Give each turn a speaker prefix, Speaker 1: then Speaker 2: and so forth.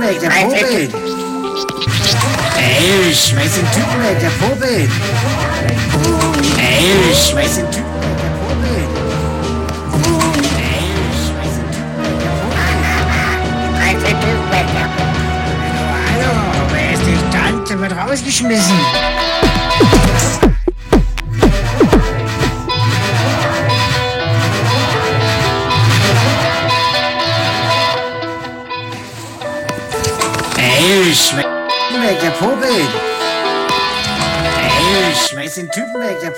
Speaker 1: der Popel. Ey, schmeiß den Typen weg, der Popel. Ey, schmeiß den Typen weg, der Popel. Ey, schmeiß den Typen weg, der Popel.
Speaker 2: Schmeiß den Typen weg, der
Speaker 1: Hallo, wer ist die Tante? Wird rausgeschmissen. Den weg, der Popel. Ey, schmeiß den Typen weg, der